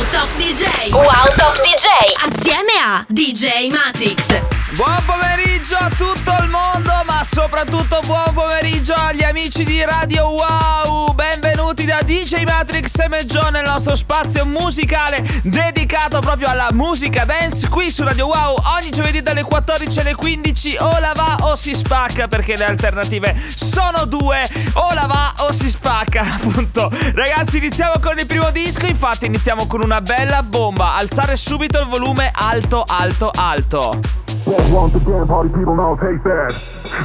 Wow Top DJ Wow Top DJ Assieme a DJ Matrix. Buon pomeriggio a tutto il mondo, ma soprattutto buon pomeriggio agli amici di Radio Wow. Benvenuti da DJ Matrix e Meggio nel nostro spazio musicale dedicato proprio alla musica dance qui su Radio Wow. Ogni giovedì dalle 14 alle 15 o la va o si spacca perché le alternative sono due, o la va o si spacca, appunto. Ragazzi, iniziamo con il primo disco, infatti iniziamo con una bella bomba. Alzare subito il volume alto, alto, alto. Once again, party people now take that.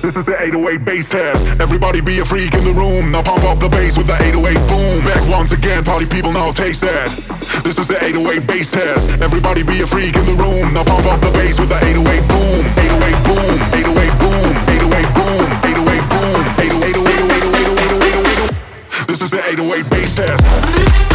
This is the 808 bass test. Everybody be a freak in the room. Now pump up the bass with the 808 boom. Back once again, party people now taste that. This is the 808 bass test. Everybody be a freak in the room. Now pump up the bass with the 808 boom. 808 boom. 808 boom. 808 boom. 808 boom. 808 808 This is the 808 bass test.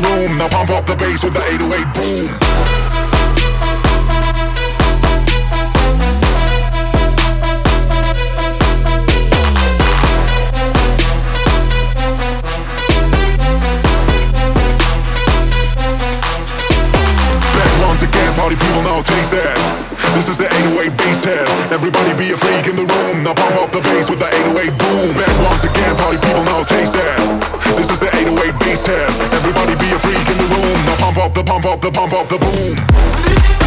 the room. Now pump up the bass with the 808 boom. Once again, party people now taste that. This is the 808 bass Everybody be a freak in the room. Now pump up the bass with the 808 boom. Back once again, party people now taste that. This is the 808 bass test. Everybody be a freak in the room. Now pump up the pump up the pump up the boom.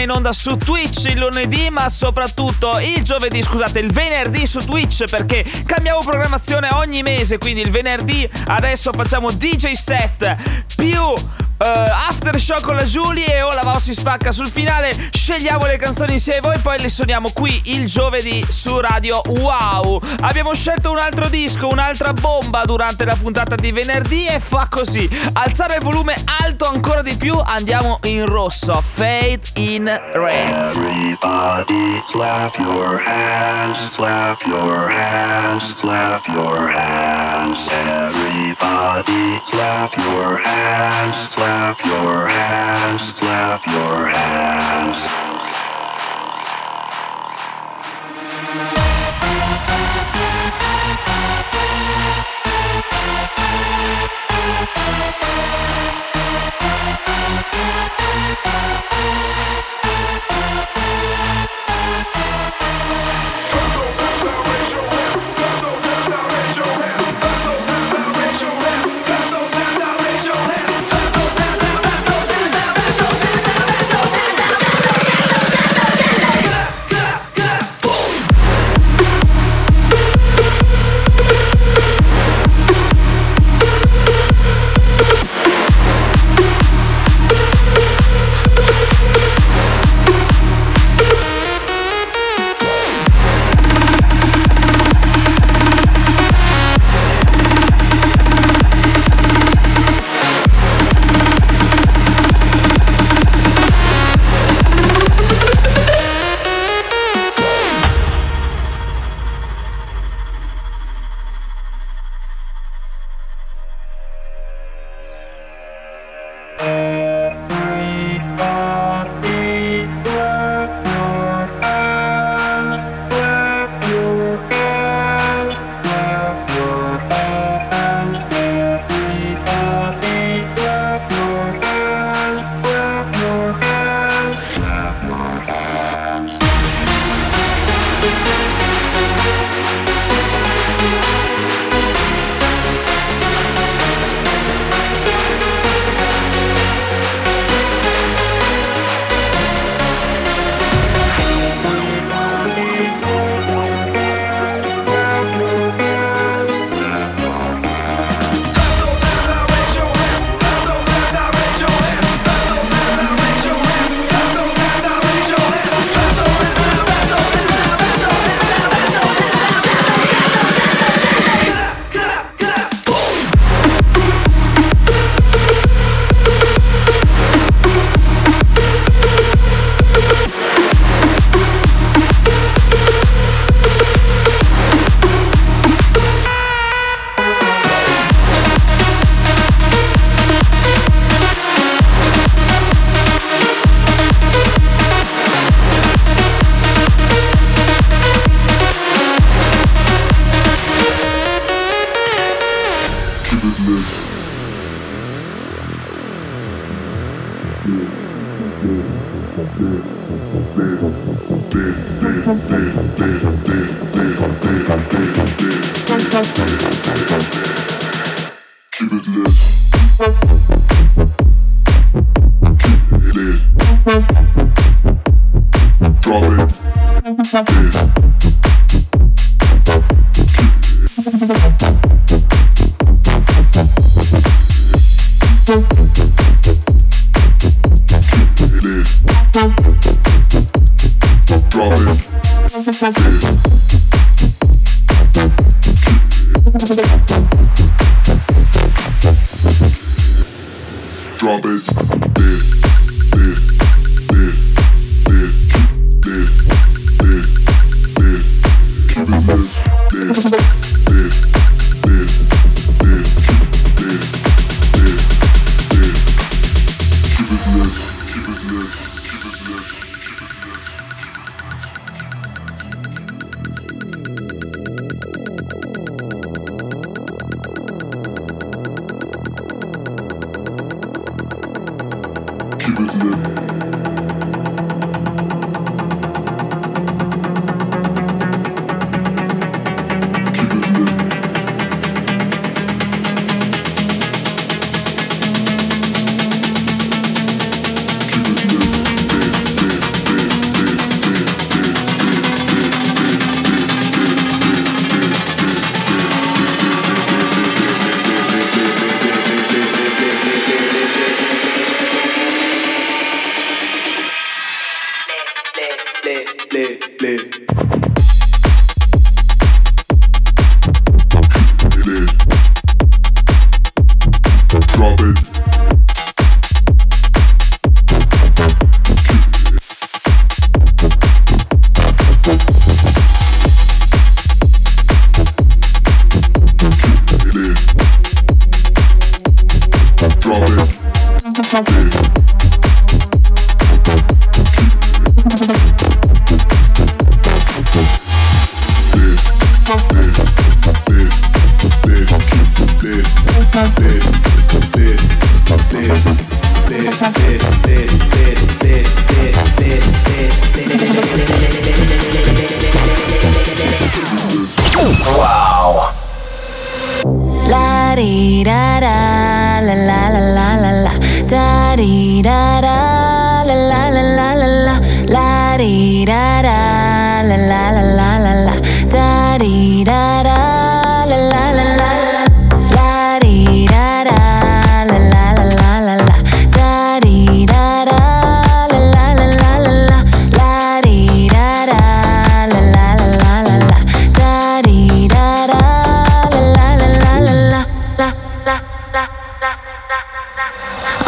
Va in onda su Twitch il lunedì ma soprattutto il giovedì, scusate, il venerdì su Twitch perché cambiamo programmazione ogni mese, quindi il venerdì adesso facciamo DJ set più eh, Aftershock con la Julie e Ola Va o si spacca sul finale, scegliamo le canzoni insieme voi e poi le suoniamo qui il giovedì su Radio Wow. Abbiamo scelto un altro disco, un'altra bomba durante la puntata di venerdì e fa così. Alzare il volume alto ancora di più, andiamo in rosso. Fade in red. Everybody clap your hands, clap your hands, clap your hands. Everybody clap your hands, clap Clap your hands, clap your hands. la la la la la la. Da dee da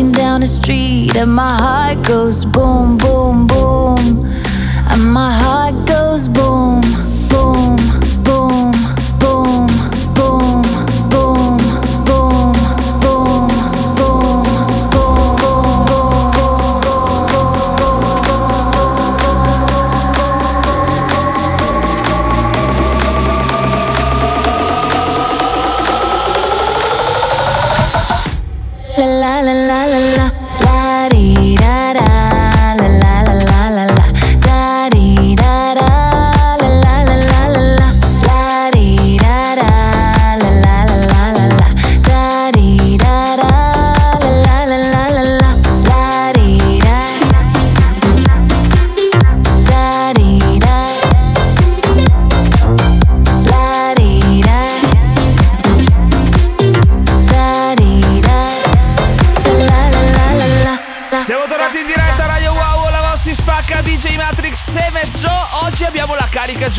walking down the street and my heart goes boom, boom, boom. And my heart goes boom, boom.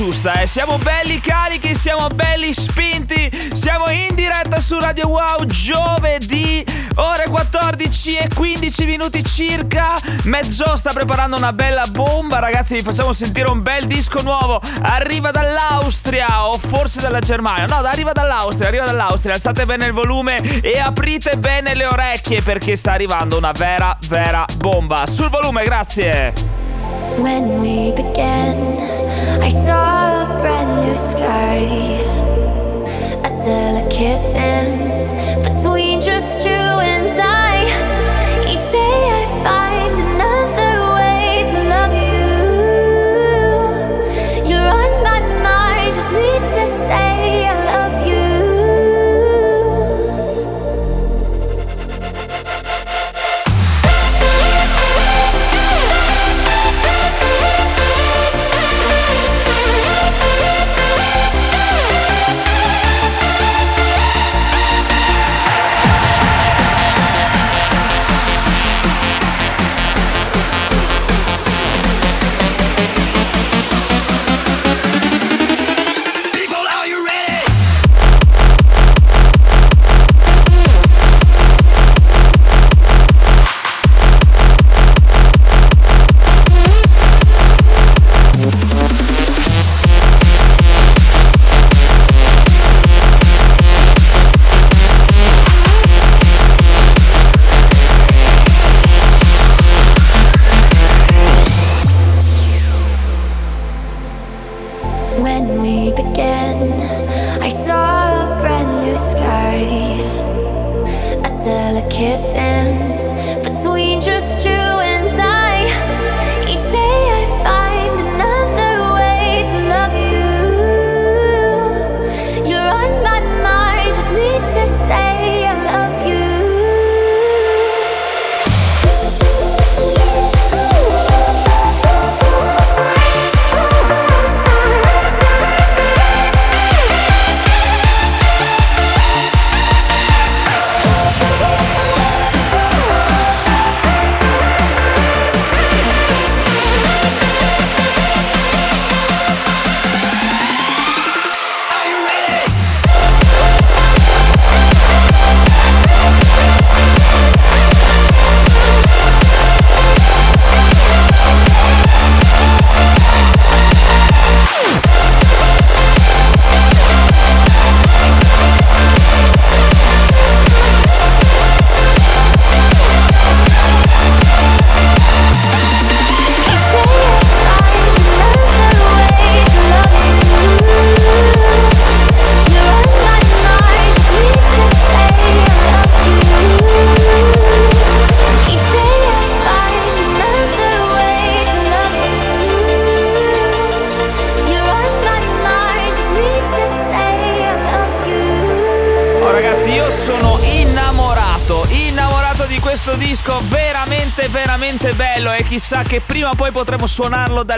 Giusta, eh. Siamo belli carichi, siamo belli spinti. Siamo in diretta su Radio Wow giovedì, ore 14 e 15 minuti circa. Mezzo sta preparando una bella bomba, ragazzi. Vi facciamo sentire un bel disco nuovo. Arriva dall'Austria o forse dalla Germania. No, arriva dall'Austria, arriva dall'Austria. Alzate bene il volume e aprite bene le orecchie perché sta arrivando una vera, vera bomba. Sul volume, grazie. When we began, saw a brand new sky. A delicate dance between just you and I.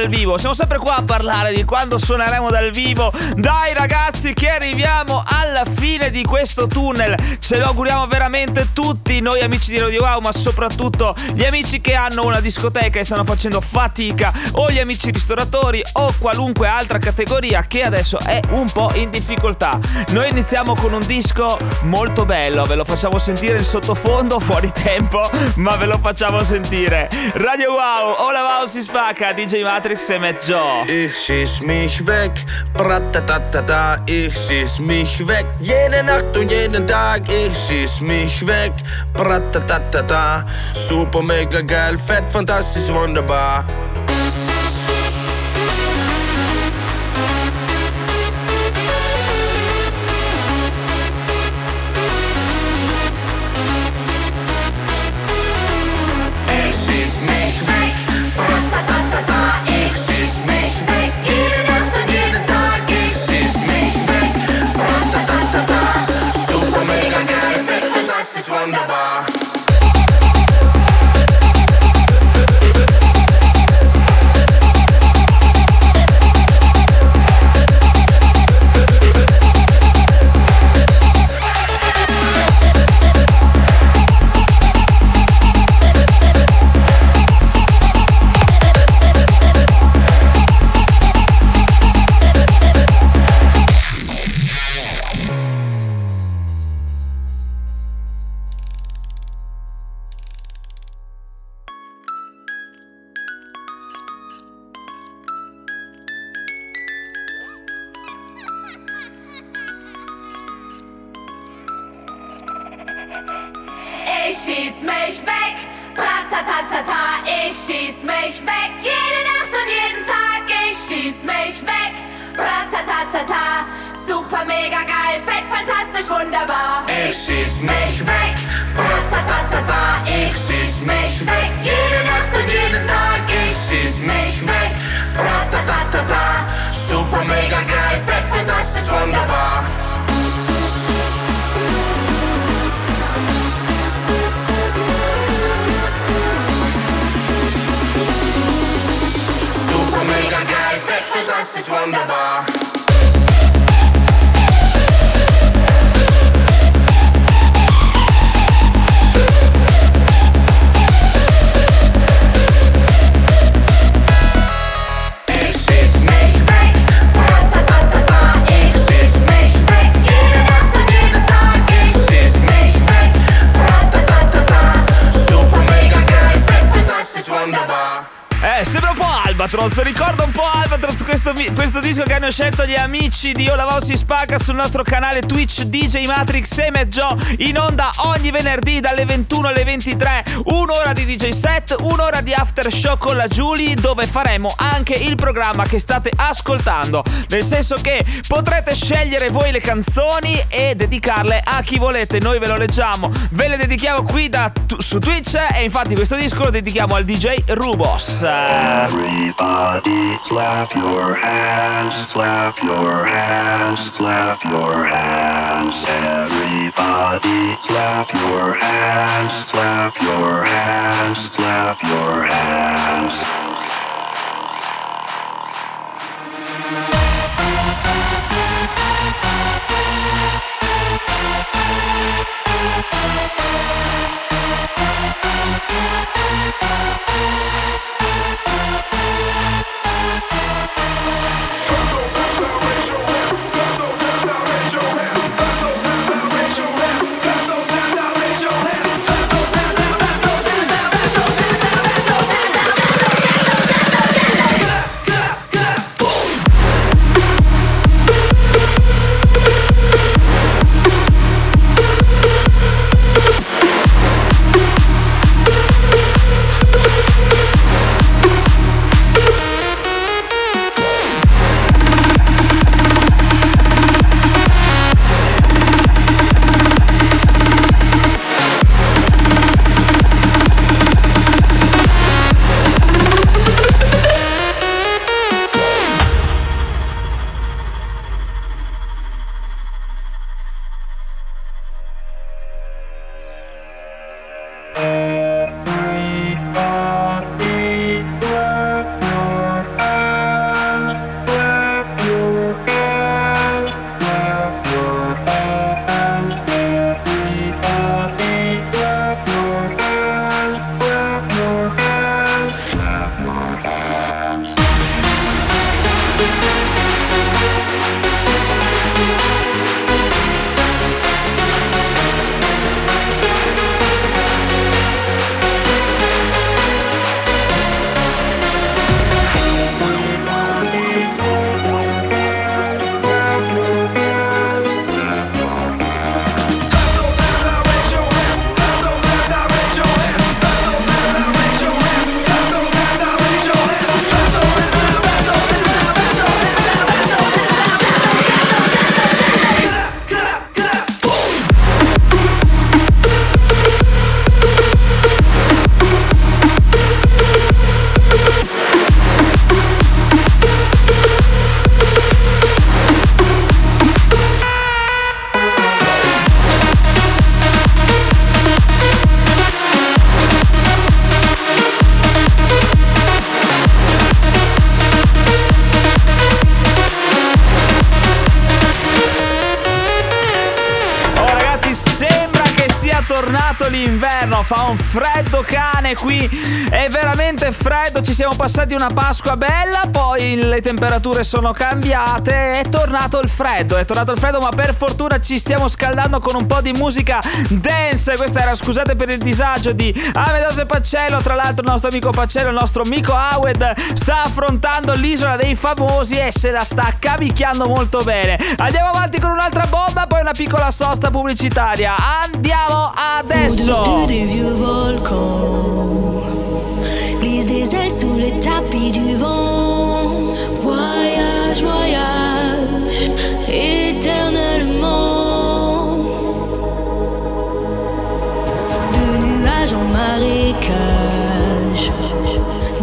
dal vivo. Siamo sempre qua a parlare di quando suoneremo dal vivo. Dai ragazzi che arriviamo di questo tunnel. Ce lo auguriamo veramente tutti, noi amici di Radio Wow, ma soprattutto gli amici che hanno una discoteca e stanno facendo fatica, o gli amici ristoratori o qualunque altra categoria che adesso è un po' in difficoltà. Noi iniziamo con un disco molto bello, ve lo facciamo sentire in sottofondo, fuori tempo, ma ve lo facciamo sentire. Radio Wow, Ola Wow si spacca, DJ Matrix e Matt Joe. Ich schieß mich weg, bratatatata, ich schieß mich weg. Jede Nacht und jeden Tag, ich schieß mich weg, bratatatata. Super, mega geil, fett, fantastisch, wunderbar. Mich weg. Jede Nacht und jeden Tag, ich schieß mich weg. Ratatatata, super mega geil, fett, fantastisch, wunderbar. Ich schieß mich weg. Ratatatata, ich schieß mich weg. Jede Nacht und jeden Tag, ich schieß mich weg. Sembra un po' Albatros, ricorda un po' Albatros questo, questo disco che hanno scelto gli amici di Io Lavò si spacca sul nostro canale Twitch DJ Matrix e Joe in onda ogni venerdì dalle 21 alle 23, un'ora di DJ set, un'ora di after show con la Julie dove faremo anche il programma che state ascoltando, nel senso che potrete scegliere voi le canzoni e dedicarle a chi volete, noi ve lo leggiamo, ve le dedichiamo qui da, su Twitch e infatti questo disco lo dedichiamo al DJ Rubos. Everybody clap your hands, clap your hands, clap your hands. Everybody clap your hands, clap your hands, clap your hands. Tornato l'inverno, fa un freddo cane qui, è veramente freddo, ci siamo passati una Pasqua bella, poi le temperature sono cambiate, è tornato il freddo, è tornato il freddo, ma per fortuna ci stiamo scaldando con un po' di musica dance, questa era scusate per il disagio di Amedose Paccello, tra l'altro il nostro amico Paccello, il nostro amico Awed sta affrontando l'isola dei famosi e se la sta cavicchiando molto bene. Andiamo avanti con un'altra bomba, poi una piccola sosta pubblicitaria. Andiamo adesso. City view volcan glisse des ailes sous les tapis du vent. Voyage, voyage, éternellement. De nuages en marécage,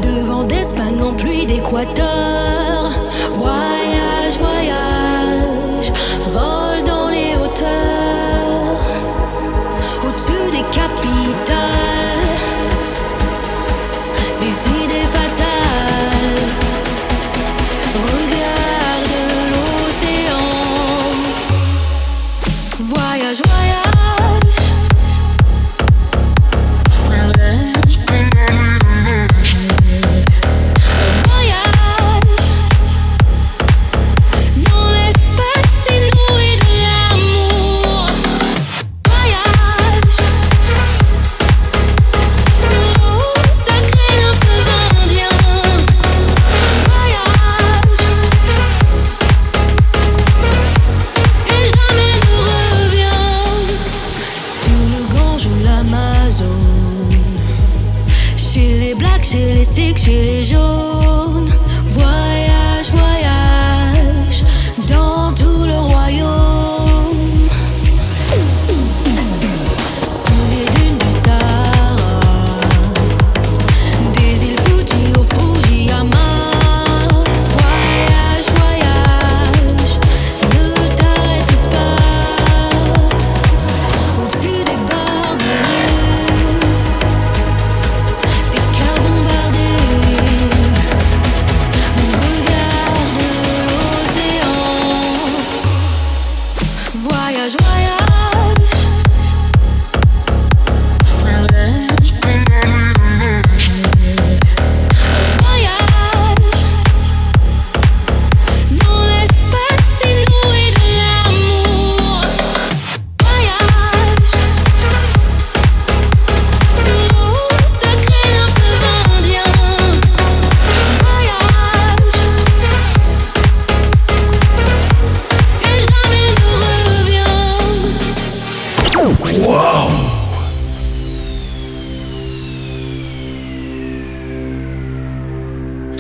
de vent d'Espagne en pluie d'Équateur. Voyage, love.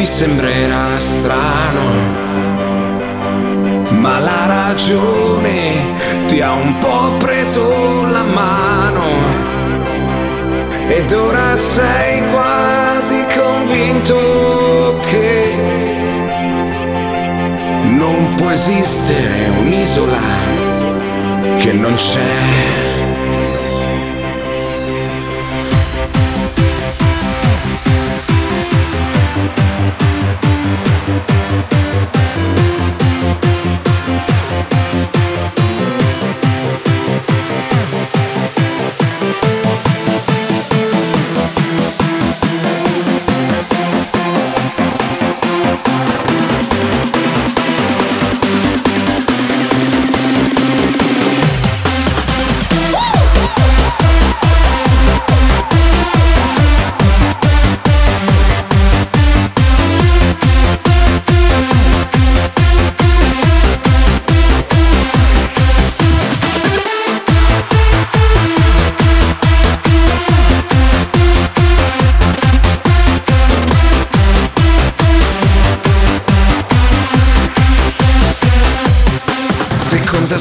ti sembrerà strano, ma la ragione ti ha un po' preso la mano ed ora sei quasi convinto che non può esistere un'isola che non c'è.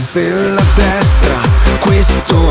Seconda stella a destra, questo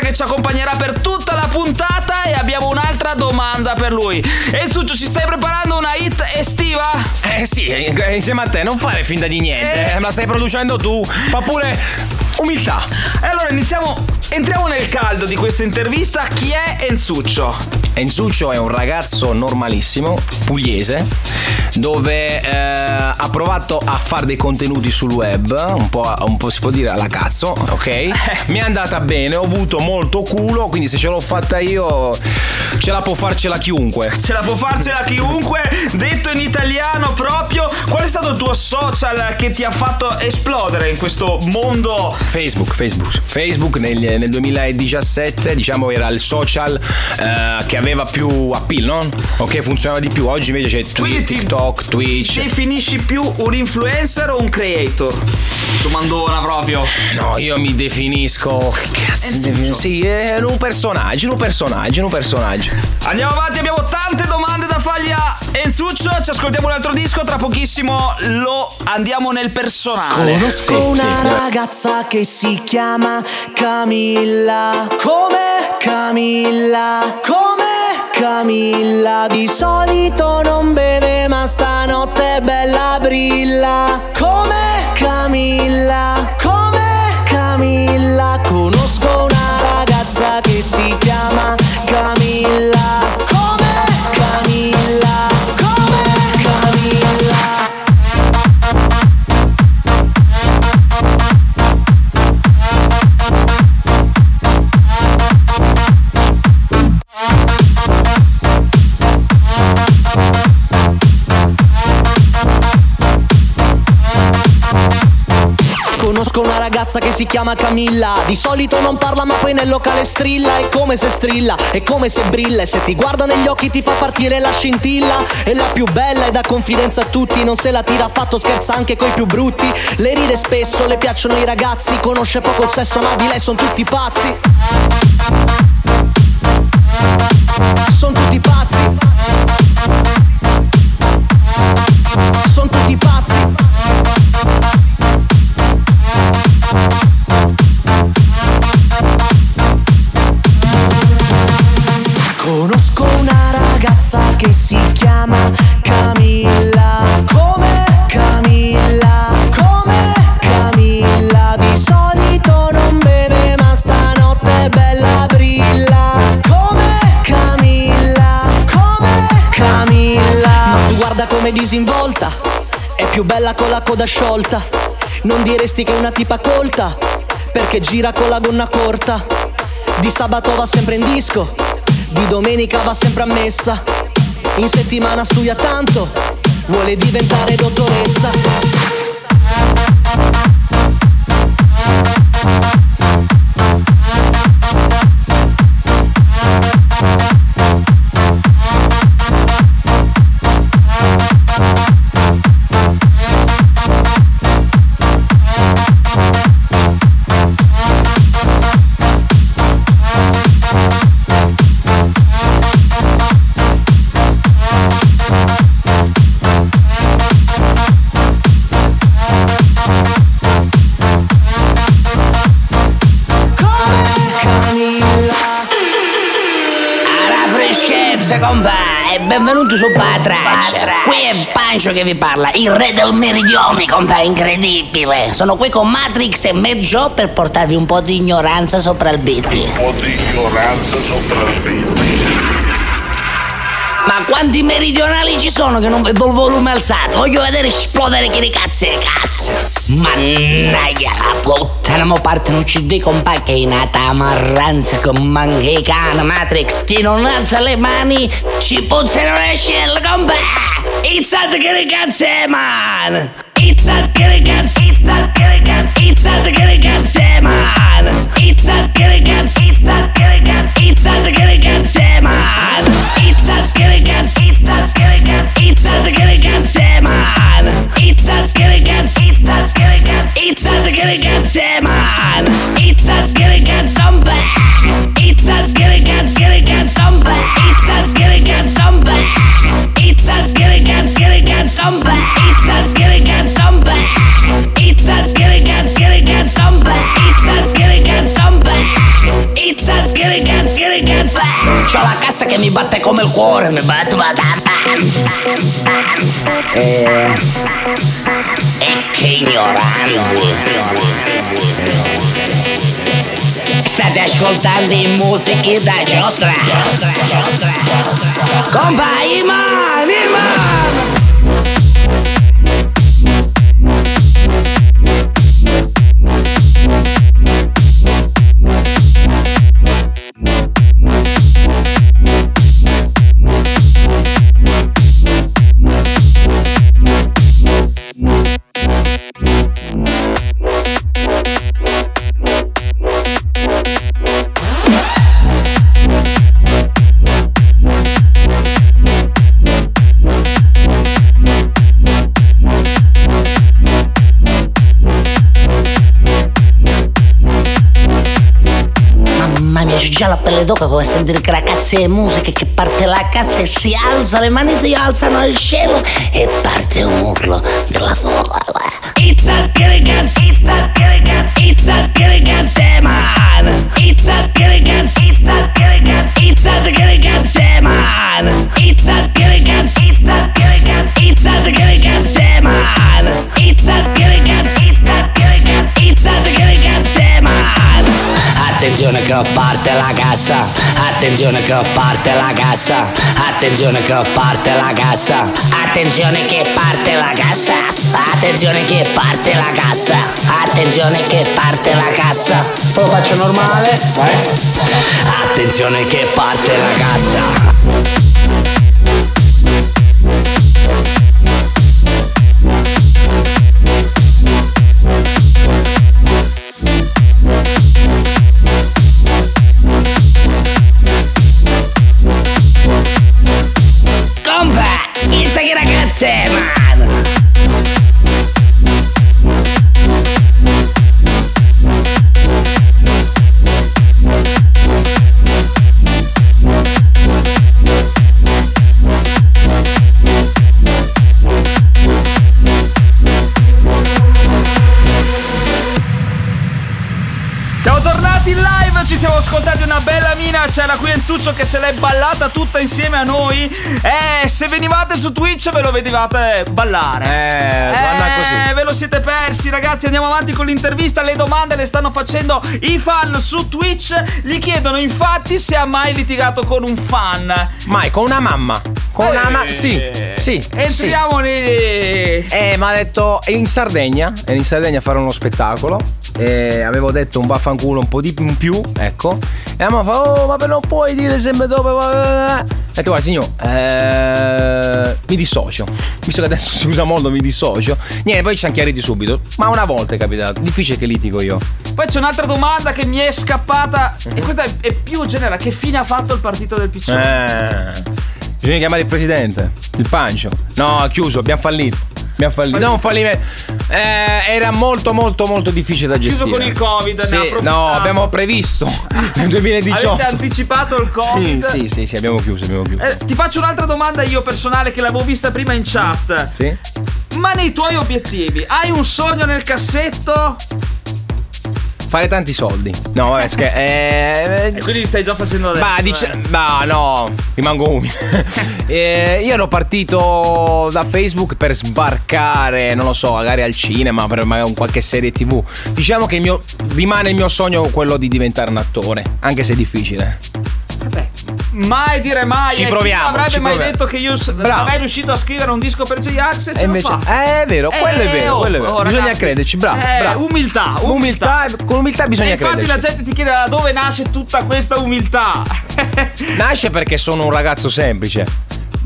che ci accompagnerà per tutta la puntata e abbiamo un'altra domanda per lui. Enzuccio ci stai preparando una hit estiva? Eh sì, eh, insieme a te, non fare finta di niente. Eh. eh, la stai producendo tu. Fa pure umiltà. E allora iniziamo, entriamo nel caldo di questa intervista. Chi è Enzuccio? Enzuccio è un ragazzo normalissimo, pugliese, dove eh, ha provato a fare dei contenuti sul web, un po', un po' si può dire alla cazzo, ok? Mi è andata bene, ho avuto molto culo, quindi se ce l'ho fatta io, ce la può farcela chiunque. Ce la può farcela chiunque, detto in italiano proprio. Qual è stato il tuo social che ti ha fatto esplodere in questo mondo? Facebook, Facebook. Facebook nel, nel 2017 diciamo era il social eh, che aveva più appeal, no? Ok, funzionava di più. Oggi invece c'è Quindi TikTok, Twitch. Definisci più un influencer o un creator? Domandona proprio. No, io mi definisco. Che cazzo? Sì, è un personaggio, un personaggio, un personaggio. Andiamo avanti, abbiamo tante domande da fargli a Enzuccio. Ci ascoltiamo un altro disco. Tra pochissimo lo andiamo nel personale. Conosco Sì, una sì, ragazza che si chiama Camilla. Come Camilla? Come Camilla? Di solito non beve, ma stanotte è bella brilla. Come Camilla? Come Camilla? Conosco una ragazza che si chiama ragazza che si chiama Camilla. Di solito non parla ma poi nel locale strilla. È come se strilla, è come se brilla. E se ti guarda negli occhi ti fa partire la scintilla. È la più bella e dà confidenza a tutti Non se la tira affatto, scherza anche coi più brutti. Le ride spesso, le piacciono i ragazzi. Conosce poco il sesso ma di lei sono tutti pazzi. Sono tutti pazzi disinvolta. È più bella con la coda sciolta. Non diresti che è una tipa colta. Perché gira con la gonna corta. Di sabato va sempre in disco, di domenica va sempre a messa. In settimana studia tanto, vuole diventare dottoressa. Compa! E benvenuto su Patraccia. Qui è Pancio che vi parla, il re del meridione, compa, incredibile. Sono qui con Matrix e Meggio per portarvi un po' di ignoranza sopra il beat. Un po' di ignoranza sopra il beat. Ma quanti meridionali ci sono che non vedo il volume alzato? Voglio vedere esplodere che le cazzo e cazzo. Mannaggia la puttana, mo parte un CD compa che è in nata marranza con manche cane Matrix. Chi non alza le mani ci puzzano le scelle compa. It's out che le cazzo è, man. It's out che le cazzo, it's out che le cazzo, it's out che le cazzo è, man. It's out che le cazzo, it's out che le cazzo, it's out che le cazzo è, man. It's out che le cazzo, it's out che le cazzo, it's out che le cazzo è, man. It's out che le cazzo, it's out che le cazzo, it's out che le cazzo è, man. It's out che le cazzo, I'm back. It's out che le cazzo, che le cazzo, I'm back. It's out C'ho la cassa che mi batte come il cuore, mi batte, ma Eh, E che ignoranza. State ascoltando i musiche da giostra. Compa, Iman, Iman! Già la pelle d'oca come sentire che la cazzo è musica che parte la cassa e si alza, le mani si alzano al cielo e parte un urlo della folla. It's a le cazzo, it's a le cazzo, it's a le cazzo, eh, man. It's a le cazzo, it's a le cazzo, it's a le cazzo, eh, man. It's a le cazzo, it's a le cazzo, it's a le cazzo, eh, man. It's a Attenzione che parte la cassa, attenzione che parte la cassa, attenzione che parte la cassa, attenzione che parte la cassa, attenzione che parte la cassa, attenzione che parte la cassa. Lo faccio normale, attenzione che parte la cassa. Siamo tornati in live, ci siamo ascoltati una bella mina, c'era qui Enzuccio che se l'è ballata tutta insieme a noi. Eh, se venivate su Twitch ve lo vedevate ballare. Eh, vanno così. ve lo siete persi ragazzi, andiamo avanti con l'intervista, le domande le stanno facendo i fan su Twitch, gli chiedono infatti se ha mai litigato con un fan. Mai, con una mamma. Con una mamma. Sì, sì. Entriamo nei... Eh, mi ha detto in Sardegna, in Sardegna a fare uno spettacolo. E avevo detto un vaffanculo un po' di in più, ecco. E la mamma fa: Oh, ma non puoi dire sempre dove. va-". Ho detto, guarda, signor, eh, mi dissocio. Visto che adesso si usa molto, mi dissocio. Niente, poi ci siamo chiariti subito. Ma una volta è capitato. Difficile che litigo io. Poi c'è un'altra domanda che mi è scappata e questa è, più generale, che fine ha fatto il partito del PC? Eh, bisogna chiamare il presidente, il pancio. No, ha chiuso, abbiamo fallito. Abbiamo fallito. No, un fallimento. Eh, era molto, molto, molto difficile da Chiuso gestire. con il Covid, Sì, no, abbiamo previsto nel 2018. Avete anticipato il Sì, Covid? sì, sì, sì, abbiamo chiuso, abbiamo chiuso. Eh, ti faccio un'altra domanda io personale che l'avevo vista prima in chat. Sì? Ma nei tuoi obiettivi hai un sogno nel cassetto? Fare tanti soldi. No, vabbè, scher- eh, E quindi stai già facendo adesso. Ma eh. dice, ma no, rimango umile. Eh, io ero partito da Facebook per sbarcare, non lo so, magari al cinema, per magari un qualche serie TV. Diciamo che il mio, rimane il mio sogno quello di diventare un attore, anche se è difficile. Mai dire mai. Ci E chi proviamo, avrebbe ci mai proviamo. detto che io s- sarei riuscito a scrivere un disco per J-Ax e ce E lo invece, fa. eh, è vero, quello è vero, quello è vero. oh, bisogna ragazzi. crederci, bravo, Eh, bravo. Umiltà, Umiltà, con umiltà bisogna infatti crederci. la gente ti chiede da dove nasce tutta questa umiltà. Nasce perché sono un ragazzo semplice.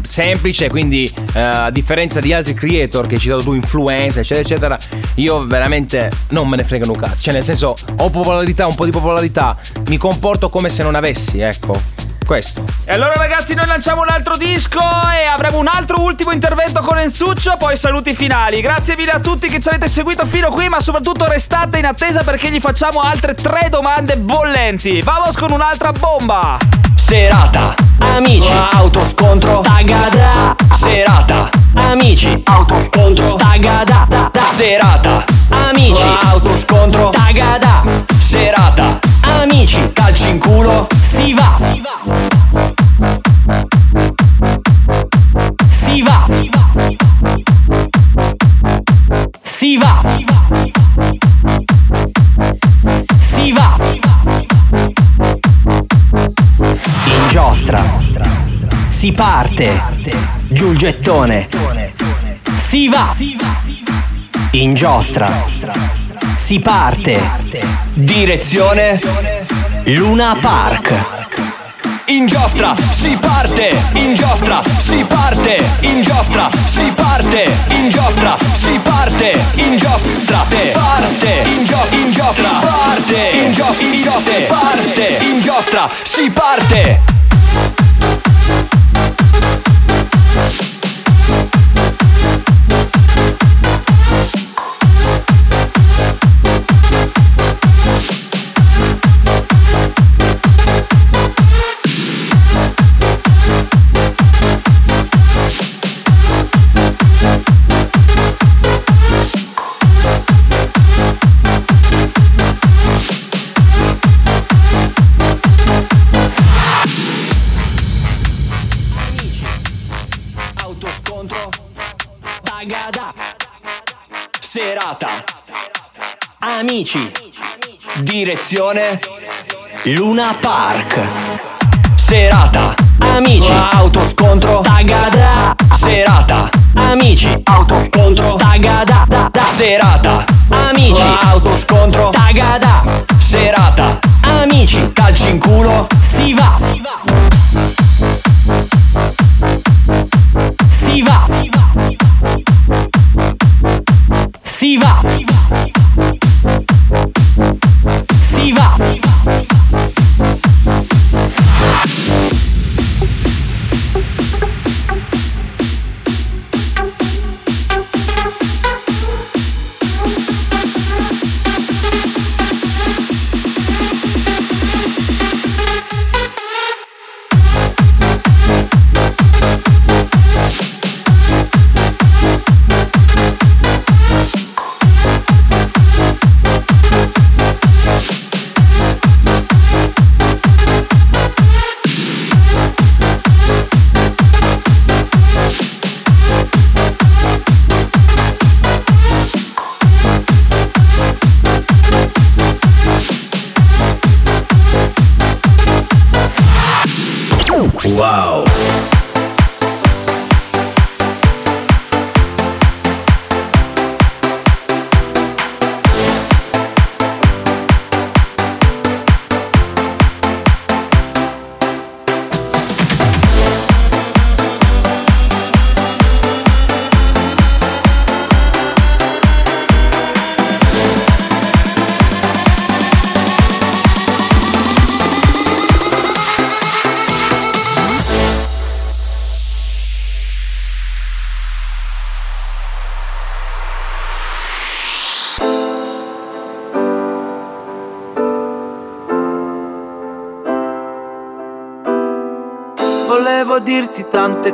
Semplice, quindi eh, a differenza di altri creator che hai citato tu, influencer, eccetera, eccetera, io veramente non me ne fregano un cazzo. Cioè, nel senso, ho popolarità, un po' di popolarità, mi comporto come se non avessi, ecco. Questo. E allora ragazzi noi lanciamo un altro disco e avremo un altro ultimo intervento con Enzuccio, poi saluti finali. Grazie mille a tutti che ci avete seguito fino qui, ma soprattutto restate in attesa perché gli facciamo altre tre domande bollenti. Vamos con un'altra bomba! Serata, amici, autoscontro, tagada. Serata, amici, autoscontro, tagada. Serata, amici, autoscontro, tagada. Serata, amici, calci in culo, si va. Si va. Si va. Si va. In giostra. Si parte. Giù il gettone. Si va. In giostra. Si parte. Direzione. Luna Park. In giostra si parte, in giostra si parte, in giostra si parte, in giostra si parte, in giostra parte, in giostra, in giostra parte, in giostra, in giostra parte, in giostra si parte. Amici Direzione Luna Park. Serata Amici Autoscontro Tagada. Serata Amici Autoscontro Tagada. Serata Amici Autoscontro Tagada. Serata Amici Calci in culo Si va. Si va. Si va. Si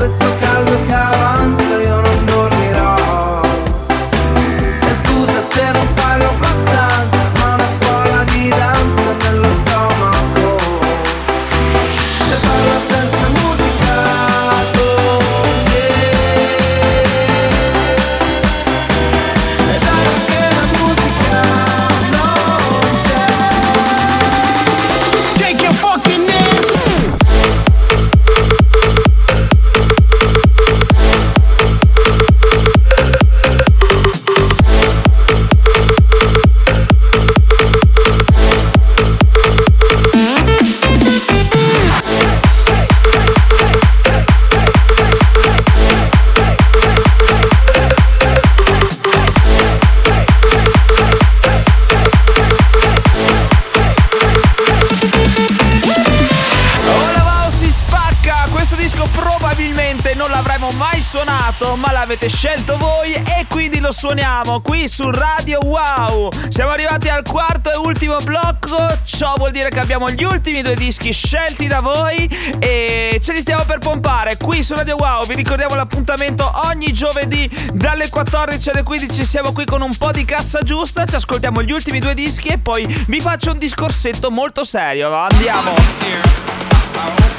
questo caldo che avanza io l'avete scelto voi e quindi lo suoniamo qui su Radio Wow. Siamo arrivati al quarto e ultimo blocco, ciò vuol dire che abbiamo gli ultimi due dischi scelti da voi e ce li stiamo per pompare qui su Radio Wow. Vi ricordiamo l'appuntamento ogni giovedì dalle 14 alle 15 siamo qui con un po' di cassa giusta, ci ascoltiamo gli ultimi due dischi e poi vi faccio un discorsetto molto serio. Andiamo!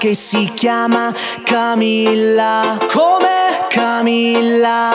Che si chiama Camilla. Come Camilla?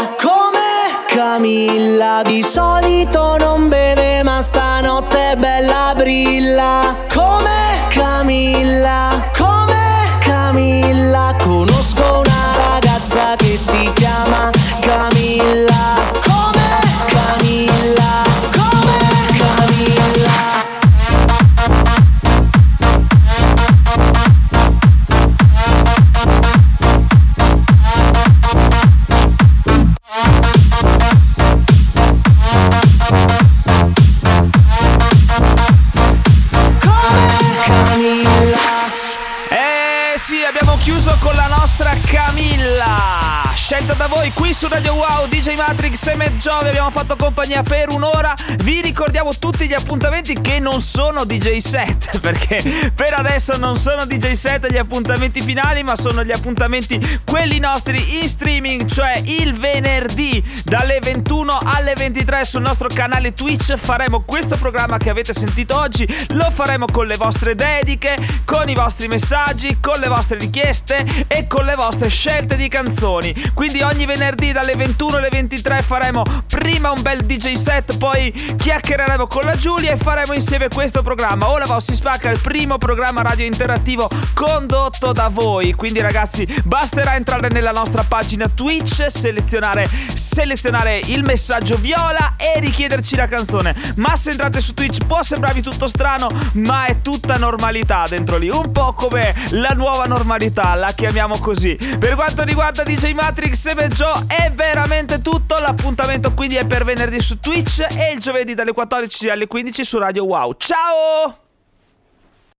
Giove. Abbiamo fatto compagnia per un'ora. Vi ricordiamo tutti gli appuntamenti che non sono DJ set. Perché per adesso non sono DJ set gli appuntamenti finali, ma sono gli appuntamenti quelli nostri in streaming, cioè il venerdì dalle 21 alle 23 sul nostro canale Twitch. Faremo questo programma che avete sentito oggi. Lo faremo con le vostre dediche, con i vostri messaggi, con le vostre richieste e con le vostre scelte di canzoni. Quindi ogni venerdì dalle 21 alle 23 faremo prima un bel DJ set, poi chiacchiereremo con la Giulia e faremo insieme questo programma. Ora va si spacca il primo programma radio interattivo condotto da voi. Quindi ragazzi, basterà entrare nella nostra pagina Twitch, selezionare, selezionare il messaggio viola e richiederci la canzone. Ma se entrate su Twitch può sembrarvi tutto strano, ma è tutta normalità dentro lì, un po' come la nuova normalità, la chiamiamo così. Per quanto riguarda DJ Matrix e Beggio è veramente tutto, l'appuntamento quindi è per venerdì su Twitch e il giovedì dalle 14 alle 15 su Radio Wow. Ciao!